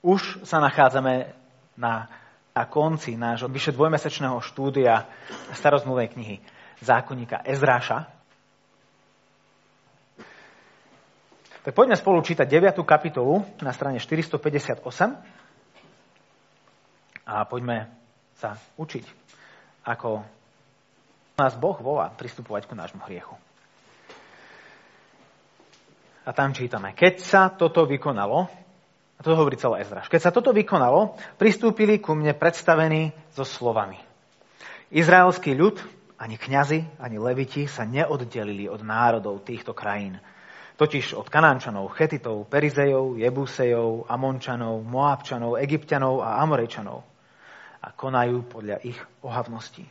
Už sa nachádzame na, na konci nášho vyše dvojmesačného štúdia starozmluvnej knihy zákonníka Ezráša. Tak poďme spolu čítať 9. kapitolu na strane 458 a poďme sa učiť, ako nás Boh volá pristupovať ku nášmu hriechu. A tam čítame, keď sa toto vykonalo, a to hovorí celé Ezraš, keď sa toto vykonalo, pristúpili ku mne predstavení so slovami. Izraelský ľud, ani kňazi, ani leviti sa neoddelili od národov týchto krajín. Totiž od Kanánčanov, Chetitov, Perizejov, Jebusejov, Amončanov, Moabčanov, Egyptianov a Amorejčanov. A konajú podľa ich ohavností.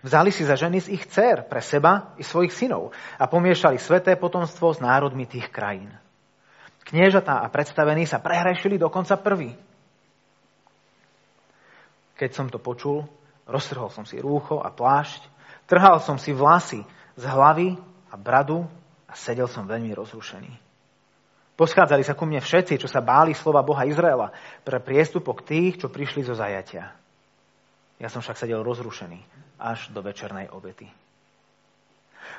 Vzali si za ženy z ich dcer pre seba i svojich synov a pomiešali sveté potomstvo s národmi tých krajín. Kniežatá a predstavení sa prehrešili dokonca prvý. Keď som to počul, roztrhol som si rúcho a plášť, trhal som si vlasy z hlavy a bradu a sedel som veľmi rozrušený. Poschádzali sa ku mne všetci, čo sa báli slova Boha Izraela pre priestupok tých, čo prišli zo zajatia. Ja som však sedel rozrušený až do večernej obety.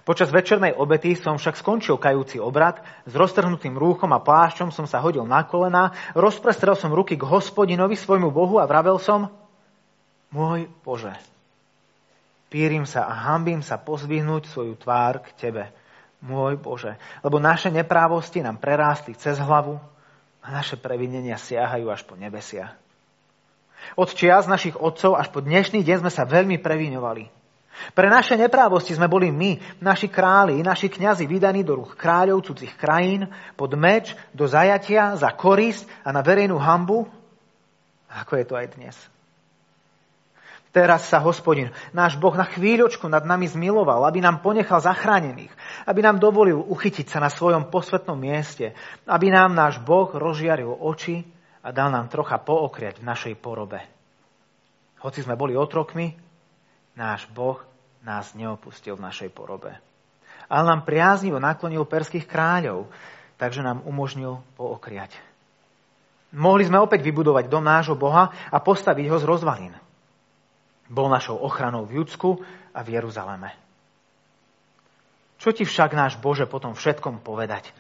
Počas večernej obety som však skončil kajúci obrad, s roztrhnutým rúchom a plášťom som sa hodil na kolena, rozprestrel som ruky k hospodinovi, svojmu Bohu a vravel som, môj Bože, pírim sa a hambím sa pozvihnúť svoju tvár k Tebe, môj Bože, lebo naše neprávosti nám prerástli cez hlavu a naše previnenia siahajú až po nebesia. Od čias našich otcov až po dnešný deň sme sa veľmi previňovali. Pre naše neprávosti sme boli my, naši králi, naši kňazi vydaní do rúk kráľov cudzích krajín, pod meč, do zajatia, za korist a na verejnú hambu. Ako je to aj dnes. Teraz sa hospodin, náš Boh na chvíľočku nad nami zmiloval, aby nám ponechal zachránených, aby nám dovolil uchytiť sa na svojom posvetnom mieste, aby nám náš Boh rozžiaril oči a dal nám trocha pookriať v našej porobe. Hoci sme boli otrokmi, náš Boh nás neopustil v našej porobe. Ale nám priaznivo naklonil perských kráľov, takže nám umožnil pookriať. Mohli sme opäť vybudovať dom nášho Boha a postaviť ho z rozvalín. Bol našou ochranou v Judsku a v Jeruzaleme. Čo ti však náš Bože potom všetkom povedať?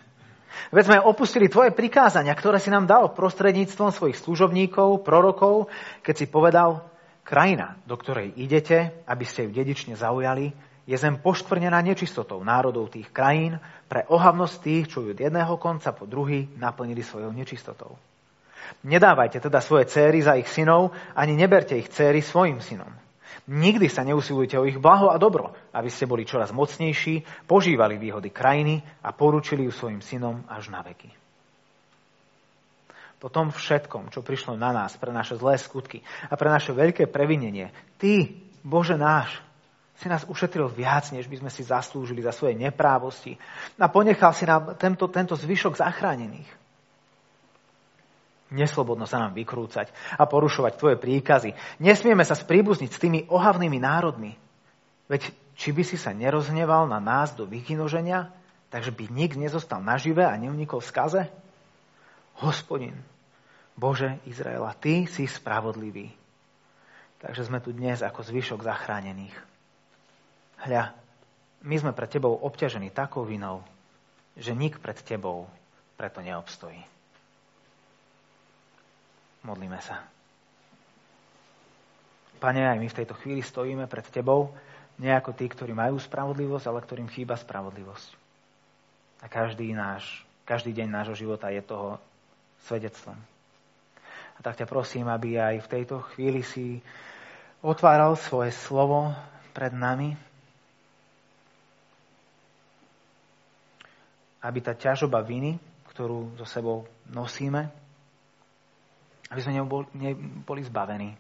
Veď sme opustili tvoje prikázania, ktoré si nám dal prostredníctvom svojich služobníkov, prorokov, keď si povedal, krajina, do ktorej idete, aby ste ju dedične zaujali, je zem poštvrnená nečistotou národov tých krajín pre ohavnosť tých, čo ju od jedného konca po druhý naplnili svojou nečistotou. Nedávajte teda svoje céry za ich synov, ani neberte ich céry svojim synom. Nikdy sa neusilujte o ich blaho a dobro, aby ste boli čoraz mocnejší, požívali výhody krajiny a poručili ju svojim synom až na veky. Po tom všetkom, čo prišlo na nás pre naše zlé skutky a pre naše veľké previnenie, Ty, Bože náš, si nás ušetril viac, než by sme si zaslúžili za svoje neprávosti a ponechal si nám tento, tento zvyšok zachránených. Neslobodno sa nám vykrúcať a porušovať tvoje príkazy. Nesmieme sa spríbuzniť s tými ohavnými národmi. Veď či by si sa nerozhneval na nás do vykynoženia, takže by nik nezostal nažive a neunikol v skaze? Hospodin, Bože Izraela, Ty si spravodlivý. Takže sme tu dnes ako zvyšok zachránených. Hľa, my sme pred Tebou obťažení takou vinou, že nik pred Tebou preto neobstojí. Modlíme sa. Pane, aj my v tejto chvíli stojíme pred Tebou, nie ako tí, ktorí majú spravodlivosť, ale ktorým chýba spravodlivosť. A každý, náš, každý deň nášho života je toho svedectvom. A tak ťa prosím, aby aj v tejto chvíli si otváral svoje slovo pred nami, aby tá ťažoba viny, ktorú so sebou nosíme, aby sme neboli, zbavení.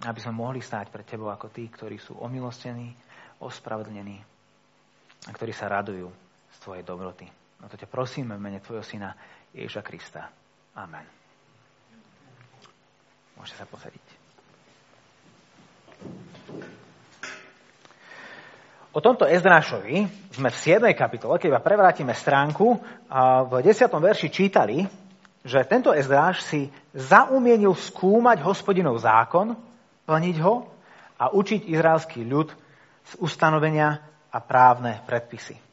Aby sme mohli stáť pred Tebou ako tí, ktorí sú omilostení, ospravedlnení a ktorí sa radujú z Tvojej dobroty. No to ťa prosíme v mene Tvojho Syna Ježa Krista. Amen. Môžete sa posadiť. O tomto Ezdrášovi sme v 7. kapitole, keď iba prevrátime stránku, v 10. verši čítali, že tento Ezráš si zaumienil skúmať hospodinov zákon, plniť ho a učiť izraelský ľud z ustanovenia a právne predpisy.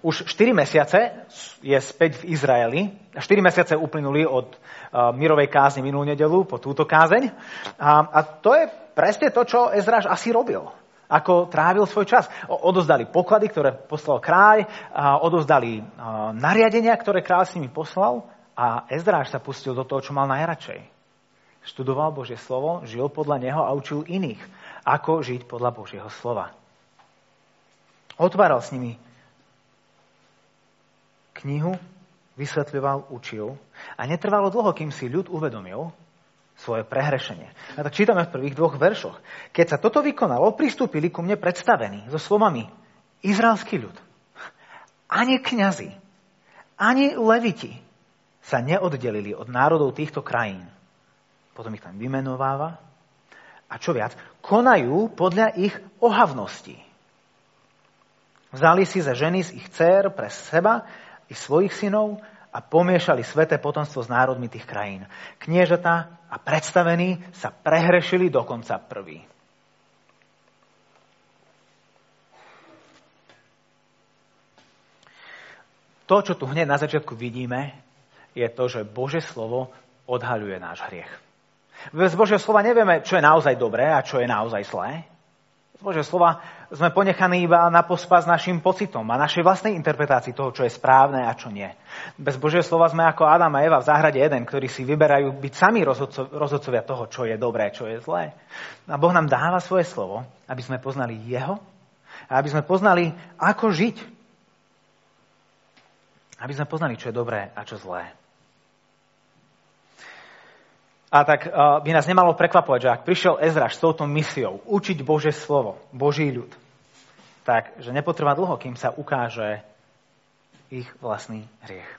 Už 4 mesiace je späť v Izraeli. 4 mesiace uplynuli od uh, mirovej kázne minulú nedelu po túto kázeň. A, a to je presne to, čo Ezráš asi robil ako trávil svoj čas. Odozdali poklady, ktoré poslal kráľ, odozdali nariadenia, ktoré kráľ s nimi poslal a Ezdráž sa pustil do toho, čo mal najradšej. Študoval Božie slovo, žil podľa neho a učil iných, ako žiť podľa Božieho slova. Otváral s nimi knihu, vysvetľoval, učil a netrvalo dlho, kým si ľud uvedomil, svoje prehrešenie. A tak čítame v prvých dvoch veršoch. Keď sa toto vykonalo, pristúpili ku mne predstavení so slovami Izraelský ľud. Ani kňazi, ani leviti sa neoddelili od národov týchto krajín. Potom ich tam vymenováva. A čo viac, konajú podľa ich ohavností. Vzali si za ženy z ich dcer pre seba i svojich synov a pomiešali sveté potomstvo s národmi tých krajín. Kniežatá a predstavení sa prehrešili dokonca prví. To, čo tu hneď na začiatku vidíme, je to, že Bože slovo odhaľuje náš hriech. Z Božieho slova nevieme, čo je naozaj dobré a čo je naozaj zlé. Bože slova sme ponechaní iba na pospa s našim pocitom a našej vlastnej interpretácii toho, čo je správne a čo nie. Bez Božieho slova sme ako Adam a Eva v záhrade jeden, ktorí si vyberajú byť sami rozhodcovia toho, čo je dobré, čo je zlé. A Boh nám dáva svoje slovo, aby sme poznali Jeho a aby sme poznali, ako žiť. Aby sme poznali, čo je dobré a čo zlé. A tak uh, by nás nemalo prekvapovať, že ak prišiel Ezraš s touto misiou učiť Bože slovo, Boží ľud, tak, že nepotrvá dlho, kým sa ukáže ich vlastný hriech.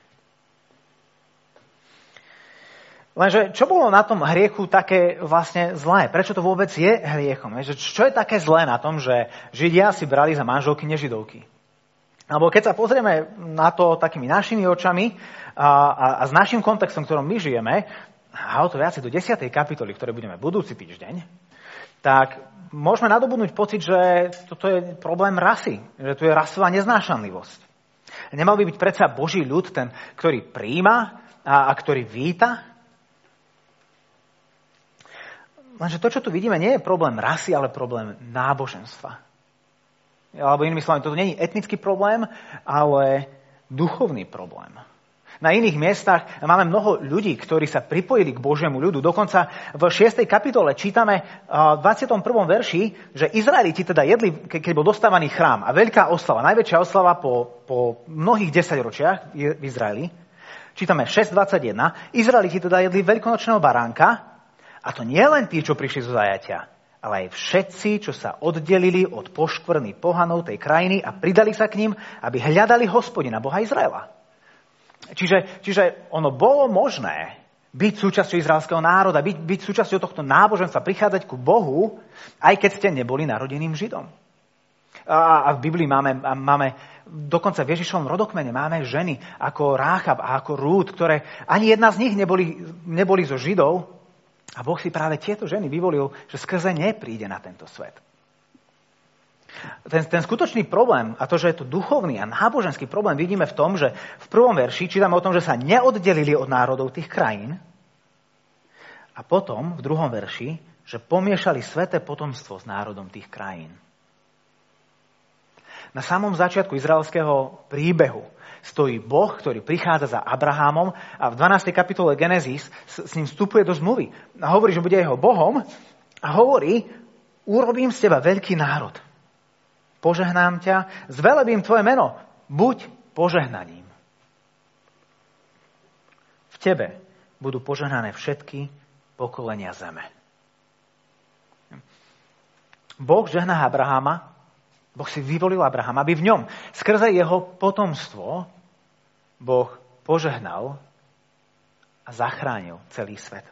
Lenže čo bolo na tom hriechu také vlastne zlé? Prečo to vôbec je hriechom? Čo je také zlé na tom, že Židia si brali za manželky nežidovky? Alebo keď sa pozrieme na to takými našimi očami a, a, a s našim kontextom, ktorom my žijeme, a o to viacej do 10. kapitoly, ktoré budeme budúci týždeň, tak môžeme nadobudnúť pocit, že toto je problém rasy, že tu je rasová neznášanlivosť. Nemal by byť predsa Boží ľud ten, ktorý príjma a, a ktorý víta? Lenže to, čo tu vidíme, nie je problém rasy, ale problém náboženstva. Alebo inými slovami, toto nie je etnický problém, ale duchovný problém. Na iných miestach máme mnoho ľudí, ktorí sa pripojili k Božiemu ľudu. Dokonca v 6. kapitole čítame v 21. verši, že Izraeliti teda jedli, keď bol dostávaný chrám a veľká oslava, najväčšia oslava po, po mnohých desaťročiach v Izraeli. Čítame 6.21. Izraeliti teda jedli veľkonočného baránka a to nie len tí, čo prišli zo zajatia, ale aj všetci, čo sa oddelili od poškvrny pohanov tej krajiny a pridali sa k ním, aby hľadali hospodina, Boha Izraela. Čiže, čiže ono bolo možné byť súčasťou izraelského národa, byť, byť súčasťou tohto náboženstva, prichádzať ku Bohu, aj keď ste neboli narodeným Židom. A, a v Biblii máme, máme, dokonca v Ježišovom rodokmene máme ženy ako Ráchab a ako Rúd, ktoré ani jedna z nich neboli, neboli zo Židov. A Boh si práve tieto ženy vyvolil, že skrze ne príde na tento svet. Ten, ten skutočný problém, a to, že je to duchovný a náboženský problém, vidíme v tom, že v prvom verši čítame o tom, že sa neoddelili od národov tých krajín a potom v druhom verši, že pomiešali sveté potomstvo s národom tých krajín. Na samom začiatku izraelského príbehu stojí Boh, ktorý prichádza za Abrahamom a v 12. kapitole Genesis s, s ním vstupuje do zmluvy. A hovorí, že bude jeho Bohom a hovorí, urobím z teba veľký národ požehnám ťa, zvelebím tvoje meno, buď požehnaním. V tebe budú požehnané všetky pokolenia zeme. Boh žehná Abrahama, Boh si vyvolil Abrahama, aby v ňom, skrze jeho potomstvo, Boh požehnal a zachránil celý svet.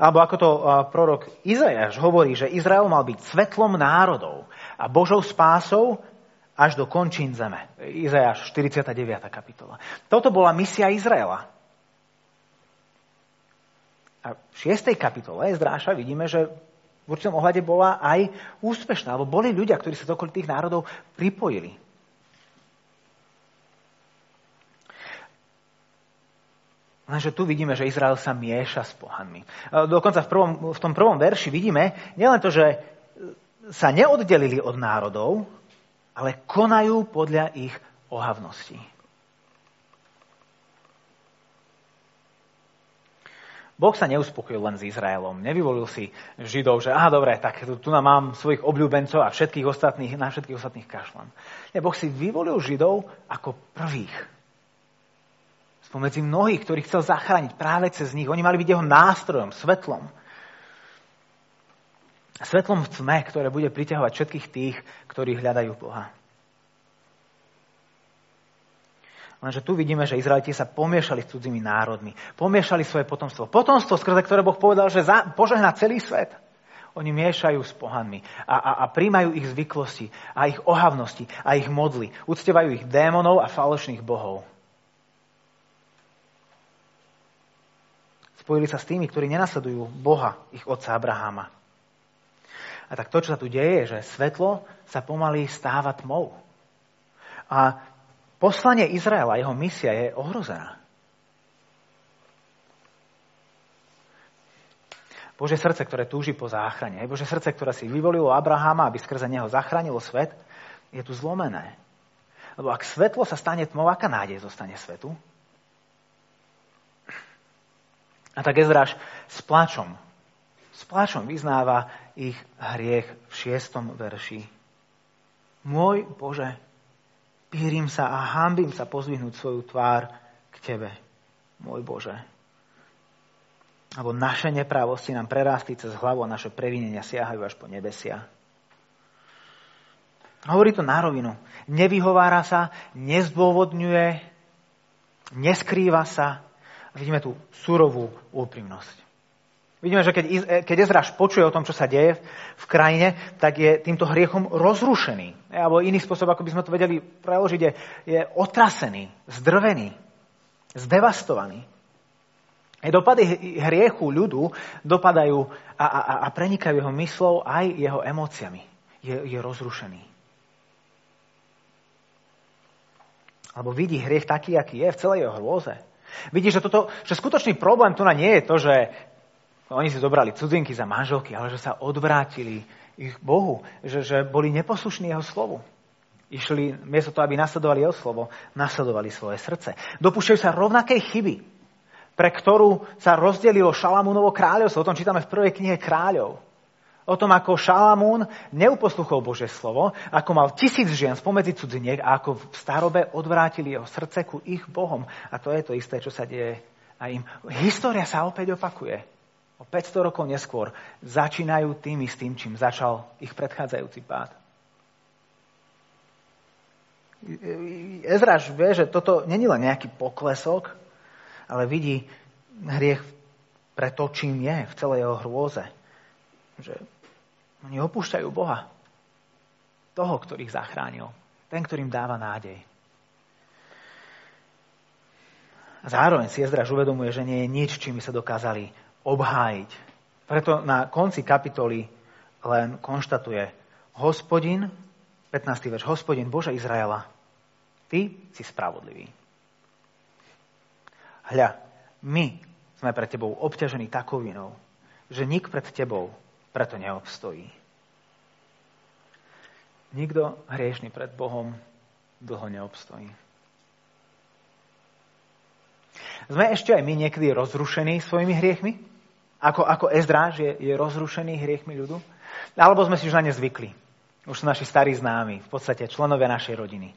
Alebo ako to prorok Izajáš hovorí, že Izrael mal byť svetlom národov a Božou spásou až do končín zeme. Izajáš 49. kapitola. Toto bola misia Izraela. A v 6. kapitole Zdráša vidíme, že v určitom ohľade bola aj úspešná, alebo boli ľudia, ktorí sa do tých národov pripojili. Lenže tu vidíme, že Izrael sa mieša s pohanmi. Dokonca v, prvom, v tom prvom verši vidíme nielen to, že sa neoddelili od národov, ale konajú podľa ich ohavností. Boh sa neuspokojil len s Izraelom. Nevyvolil si Židov, že aha, dobre, tak tu, tu nám mám svojich obľúbencov a všetkých ostatných, na všetkých ostatných kašľam. Nie, Boh si vyvolil Židov ako prvých. Spomedzi mnohých, ktorých chcel zachrániť práve cez nich. Oni mali byť jeho nástrojom, svetlom. Svetlom v tme, ktoré bude priťahovať všetkých tých, ktorí hľadajú Boha. Lenže tu vidíme, že Izraeliti sa pomiešali s cudzími národmi. Pomiešali svoje potomstvo. Potomstvo, skrze ktoré Boh povedal, že za, požehná celý svet. Oni miešajú s pohanmi a, a, a príjmajú ich zvyklosti a ich ohavnosti a ich modly. Uctievajú ich démonov a falošných bohov. Spojili sa s tými, ktorí nenasledujú Boha, ich otca Abraháma. A tak to, čo sa tu deje, je, že svetlo sa pomaly stáva tmou. A Poslanie Izraela, jeho misia je ohrozená. Bože srdce, ktoré túži po záchrane, Bože srdce, ktoré si vyvolilo Abraháma, aby skrze neho zachránilo svet, je tu zlomené. Lebo ak svetlo sa stane tmou, aká nádej zostane svetu? A tak Ezráš s plačom, s plačom vyznáva ich hriech v šiestom verši. Môj Bože, Pírim sa a hambím sa pozvihnúť svoju tvár k Tebe, môj Bože. Alebo naše neprávosti nám prerástli cez hlavu a naše previnenia siahajú až po nebesia. Hovorí to na rovinu. Nevyhovára sa, nezdôvodňuje, neskrýva sa. Vidíme tu surovú úprimnosť. Vidíme, že keď, keď Ezraš počuje o tom, čo sa deje v krajine, tak je týmto hriechom rozrušený. Alebo iný spôsob, ako by sme to vedeli preložiť, je, je otrasený, zdrvený, zdevastovaný. I dopady hriechu ľudu dopadajú a, a, a prenikajú jeho myslou aj jeho emóciami. Je, je rozrušený. Alebo vidí hriech taký, aký je v celej jeho hrôze. Vidí, že, toto, že skutočný problém tu nie je to, že oni si zobrali cudzinky za manželky, ale že sa odvrátili ich Bohu, že, že boli neposlušní jeho slovu. Išli, miesto toho, aby nasledovali jeho slovo, nasledovali svoje srdce. Dopúšťajú sa rovnakej chyby, pre ktorú sa rozdelilo Šalamúnovo kráľovstvo. O tom čítame v prvej knihe kráľov. O tom, ako Šalamún neuposluchol Bože slovo, ako mal tisíc žien spomedzi cudziniek a ako v starobe odvrátili jeho srdce ku ich bohom. A to je to isté, čo sa deje aj im. História sa opäť opakuje. O 500 rokov neskôr začínajú tým istým, čím začal ich predchádzajúci pád. Ezraž vie, že toto není len nejaký poklesok, ale vidí hriech pre to, čím je v celej jeho hrôze. Že oni opúšťajú Boha. Toho, ktorých zachránil. Ten, ktorým dáva nádej. A zároveň si Ezraž uvedomuje, že nie je nič, čím by sa dokázali obhájiť. Preto na konci kapitoly len konštatuje hospodin, 15. verš, hospodin Bože Izraela, ty si spravodlivý. Hľa, my sme pred tebou obťažení takou vinou, že nik pred tebou preto neobstojí. Nikto hriešný pred Bohom dlho neobstojí. Sme ešte aj my niekedy rozrušení svojimi hriechmi? Ako, ako Ezdráž je, je rozrušený hriechmi ľudu? Alebo sme si už na ne zvykli. Už sú naši starí známi, v podstate členovia našej rodiny.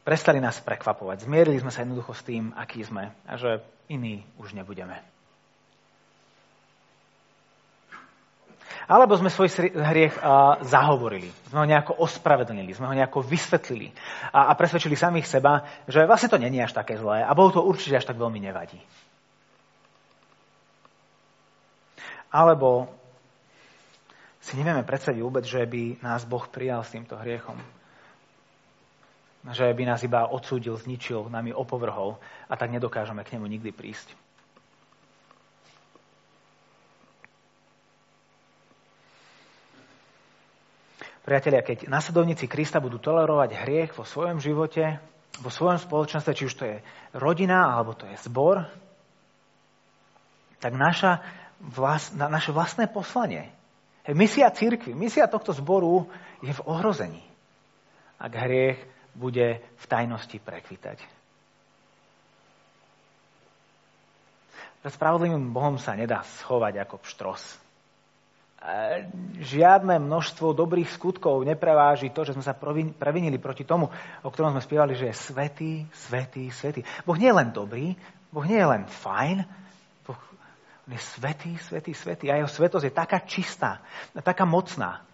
Prestali nás prekvapovať. Zmierili sme sa jednoducho s tým, aký sme a že iní už nebudeme. Alebo sme svoj hriech zahovorili, sme ho nejako ospravedlnili, sme ho nejako vysvetlili a, a presvedčili samých seba, že vlastne to není až také zlé a Bohu to určite až tak veľmi nevadí. Alebo si nevieme predstaviť vôbec, že by nás Boh prijal s týmto hriechom. že by nás iba odsúdil, zničil, nami opovrhol a tak nedokážeme k nemu nikdy prísť. Priatelia, keď nasledovníci Krista budú tolerovať hriech vo svojom živote, vo svojom spoločenstve, či už to je rodina alebo to je zbor, tak naša vlast, na, naše vlastné poslanie, misia církvy, misia tohto zboru je v ohrození, ak hriech bude v tajnosti prekvitať. Pred spravodlivým Bohom sa nedá schovať ako pštros žiadne množstvo dobrých skutkov nepreváži to, že sme sa previnili proti tomu, o ktorom sme spievali, že je svetý, svetý, svetý. Boh nie je len dobrý, Boh nie je len fajn, Boh on je svetý, svetý, svetý. A jeho svetosť je taká čistá, taká mocná,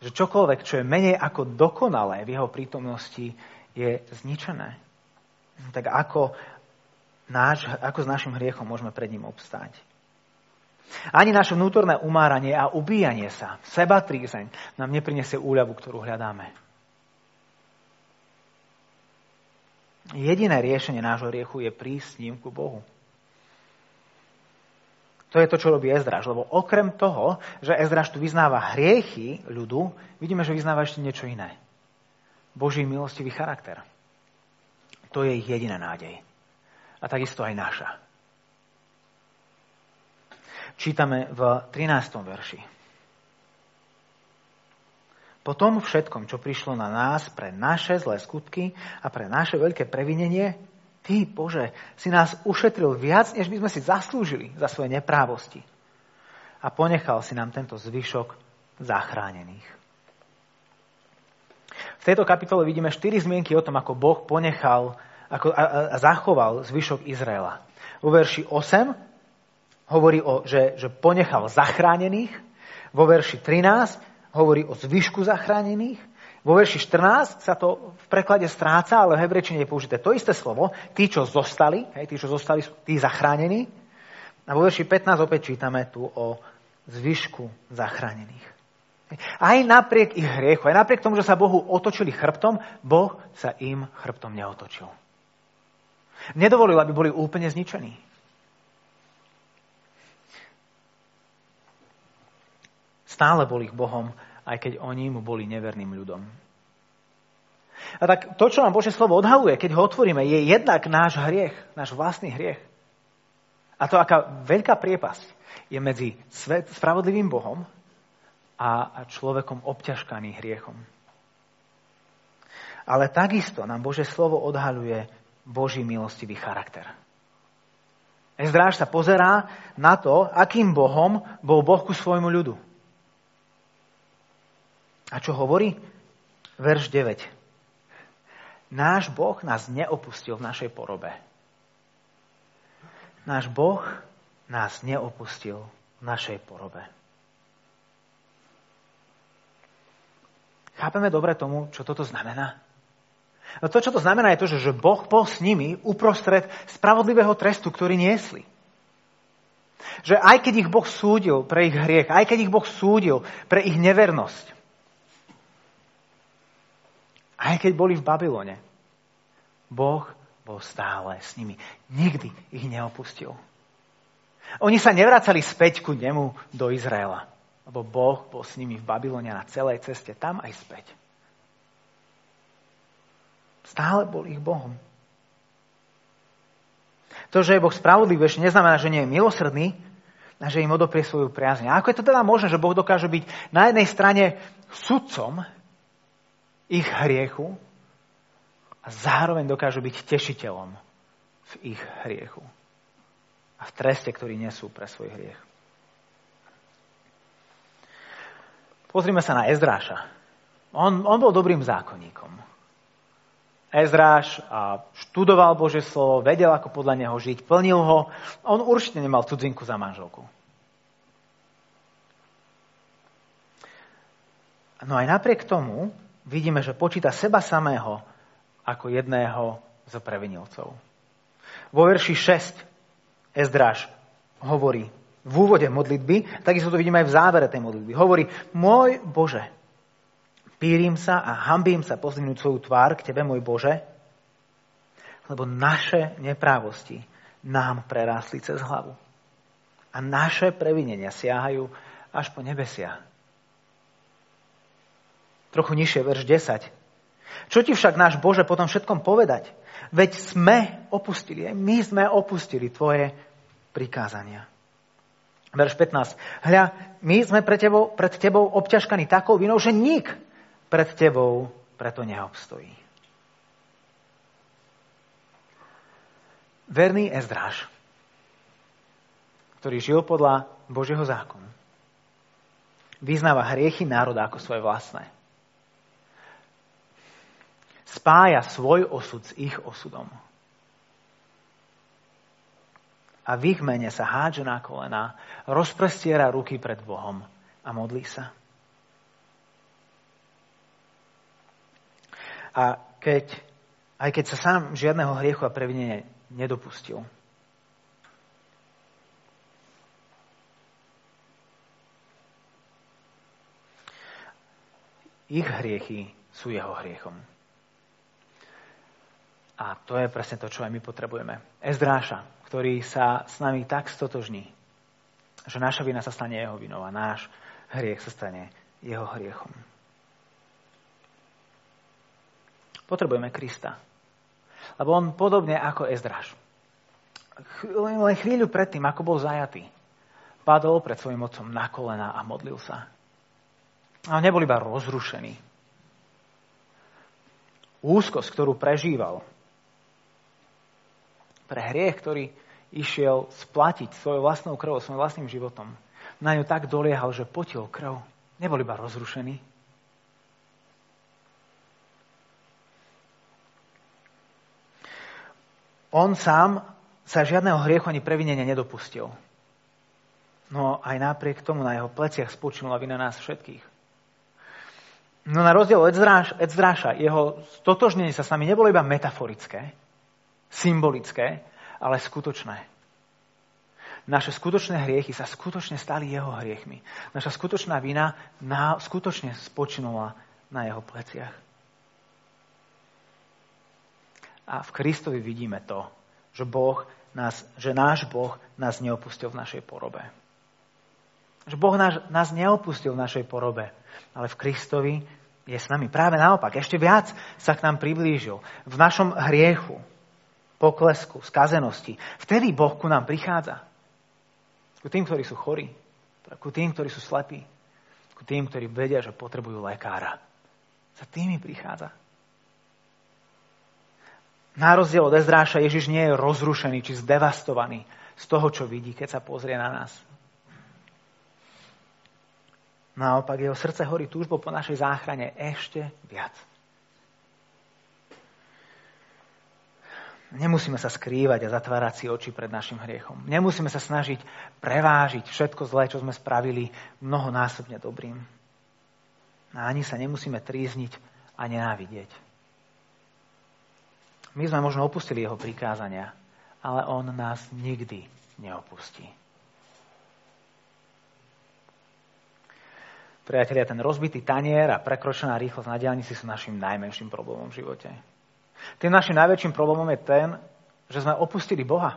že čokoľvek, čo je menej ako dokonalé v jeho prítomnosti, je zničené. Tak ako, náš, ako s našim hriechom môžeme pred ním obstáť? Ani naše vnútorné umáranie a ubíjanie sa, seba trízeň, nám neprinesie úľavu, ktorú hľadáme. Jediné riešenie nášho riechu je prísť s ním ku Bohu. To je to, čo robí Ezdraž. Lebo okrem toho, že Ezdraž tu vyznáva hriechy ľudu, vidíme, že vyznáva ešte niečo iné. Boží milostivý charakter. To je ich jediná nádej. A takisto aj naša čítame v 13. verši. Po tom všetkom, čo prišlo na nás pre naše zlé skutky a pre naše veľké previnenie, Ty, Bože, si nás ušetril viac, než by sme si zaslúžili za svoje neprávosti. A ponechal si nám tento zvyšok zachránených. V tejto kapitole vidíme štyri zmienky o tom, ako Boh ponechal ako, a, a zachoval zvyšok Izraela. Vo verši 8 hovorí, o, že, že ponechal zachránených. Vo verši 13 hovorí o zvyšku zachránených. Vo verši 14 sa to v preklade stráca, ale v hebrečine je použité to isté slovo. Tí, čo zostali, hej, tí, čo zostali, sú tí zachránení. A vo verši 15 opäť čítame tu o zvyšku zachránených. Aj napriek ich hriechu, aj napriek tomu, že sa Bohu otočili chrbtom, Boh sa im chrbtom neotočil. Nedovolil, aby boli úplne zničení. Stále bol ich Bohom, aj keď oni mu boli neverným ľudom. A tak to, čo nám Bože slovo odhaluje, keď ho otvoríme, je jednak náš hriech, náš vlastný hriech. A to, aká veľká priepasť je medzi spravodlivým Bohom a človekom obťažkaný hriechom. Ale takisto nám Bože slovo odhaluje Boží milostivý charakter. Ezdráž sa pozerá na to, akým Bohom bol Boh ku svojmu ľudu. A čo hovorí? Verš 9. Náš Boh nás neopustil v našej porobe. Náš Boh nás neopustil v našej porobe. Chápeme dobre tomu, čo toto znamená? No to, čo to znamená, je to, že Boh bol s nimi uprostred spravodlivého trestu, ktorý niesli. Že aj keď ich Boh súdil pre ich hriech, aj keď ich Boh súdil pre ich nevernosť, aj keď boli v Babylone, Boh bol stále s nimi. Nikdy ich neopustil. Oni sa nevracali späť ku nemu do Izraela, lebo Boh bol s nimi v Babylone na celej ceste, tam aj späť. Stále bol ich Bohom. To, že je Boh spravodlivý, ešte neznamená, že nie je milosrdný, a že im odoprie svoju priazň. A ako je to teda možné, že Boh dokáže byť na jednej strane sudcom ich hriechu a zároveň dokážu byť tešiteľom v ich hriechu a v treste, ktorý nesú pre svoj hriech. Pozrime sa na Ezdráša. On, on bol dobrým zákonníkom. Ezráš a študoval Bože slovo, vedel, ako podľa neho žiť, plnil ho. On určite nemal cudzinku za manželku. No aj napriek tomu vidíme, že počíta seba samého ako jedného z previnilcov. Vo verši 6 Ezdráž hovorí v úvode modlitby, takisto to vidíme aj v závere tej modlitby. Hovorí, môj Bože, Pírim sa a hambím sa pozdvihnúť svoju tvár k Tebe, môj Bože, lebo naše neprávosti nám prerástli cez hlavu. A naše previnenia siahajú až po nebesia. Trochu nižšie, verš 10. Čo ti však náš Bože potom všetkom povedať? Veď sme opustili, aj my sme opustili tvoje prikázania. Verš 15. Hľa, my sme pred tebou, pred tebou obťažkaní takou vinou, že nik pred tebou preto neobstojí. Verný Ezdráž, ktorý žil podľa Božieho zákonu, vyznáva hriechy národa ako svoje vlastné. Spája svoj osud s ich osudom. A v ich mene sa hádže na kolena, rozprestiera ruky pred Bohom a modlí sa. A keď, aj keď sa sám žiadneho hriechu a previnenia nedopustil, ich hriechy sú jeho hriechom. A to je presne to, čo aj my potrebujeme. Ezdráša, ktorý sa s nami tak stotožní, že naša vina sa stane jeho vinou a náš hriech sa stane jeho hriechom. Potrebujeme Krista. Lebo on podobne ako Ezdráš. Len chvíľu predtým, ako bol zajatý, padol pred svojim otcom na kolena a modlil sa. A nebol iba rozrušený. Úzkosť, ktorú prežíval, pre hriech, ktorý išiel splatiť svojou vlastnou krvou, svojim vlastným životom. Na ňu tak doliehal, že potil krv. Nebol iba rozrušený. On sám sa žiadneho hriechu ani previnenia nedopustil. No aj napriek tomu na jeho pleciach spočinula vina nás všetkých. No na rozdiel od Edzráša, jeho stotožnenie sa s nami nebolo iba metaforické, symbolické, ale skutočné. Naše skutočné hriechy sa skutočne stali jeho hriechmi. Naša skutočná vina na, skutočne spočinula na jeho pleciach. A v Kristovi vidíme to, že, boh nás, že náš Boh nás neopustil v našej porobe. Že Boh nás, nás neopustil v našej porobe, ale v Kristovi je s nami. Práve naopak, ešte viac sa k nám priblížil. V našom hriechu, poklesku, skazenosti. Vtedy Boh ku nám prichádza. Ku tým, ktorí sú chorí. Ku tým, ktorí sú slepí. Ku tým, ktorí vedia, že potrebujú lekára. Za tými prichádza. Na rozdiel od Ezdráša Ježiš nie je rozrušený či zdevastovaný z toho, čo vidí, keď sa pozrie na nás. Naopak jeho srdce horí túžbou po našej záchrane ešte viac. Nemusíme sa skrývať a zatvárať si oči pred našim hriechom. Nemusíme sa snažiť prevážiť všetko zlé, čo sme spravili mnohonásobne dobrým. A ani sa nemusíme trízniť a nenávidieť. My sme možno opustili jeho prikázania, ale on nás nikdy neopustí. Priatelia, ten rozbitý tanier a prekročená rýchlosť na diálnici sú našim najmenším problémom v živote. Tým našim najväčším problémom je ten, že sme opustili Boha.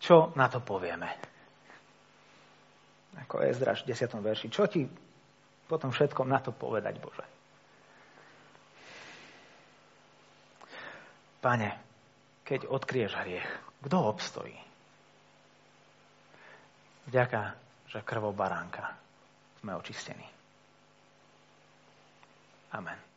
Čo na to povieme? Ako Ezraš v 10. verši. Čo ti potom všetkom na to povedať, Bože? Pane, keď odkrieš hriech, kto obstojí? Vďaka, že krvou baránka sme očistení. Amen.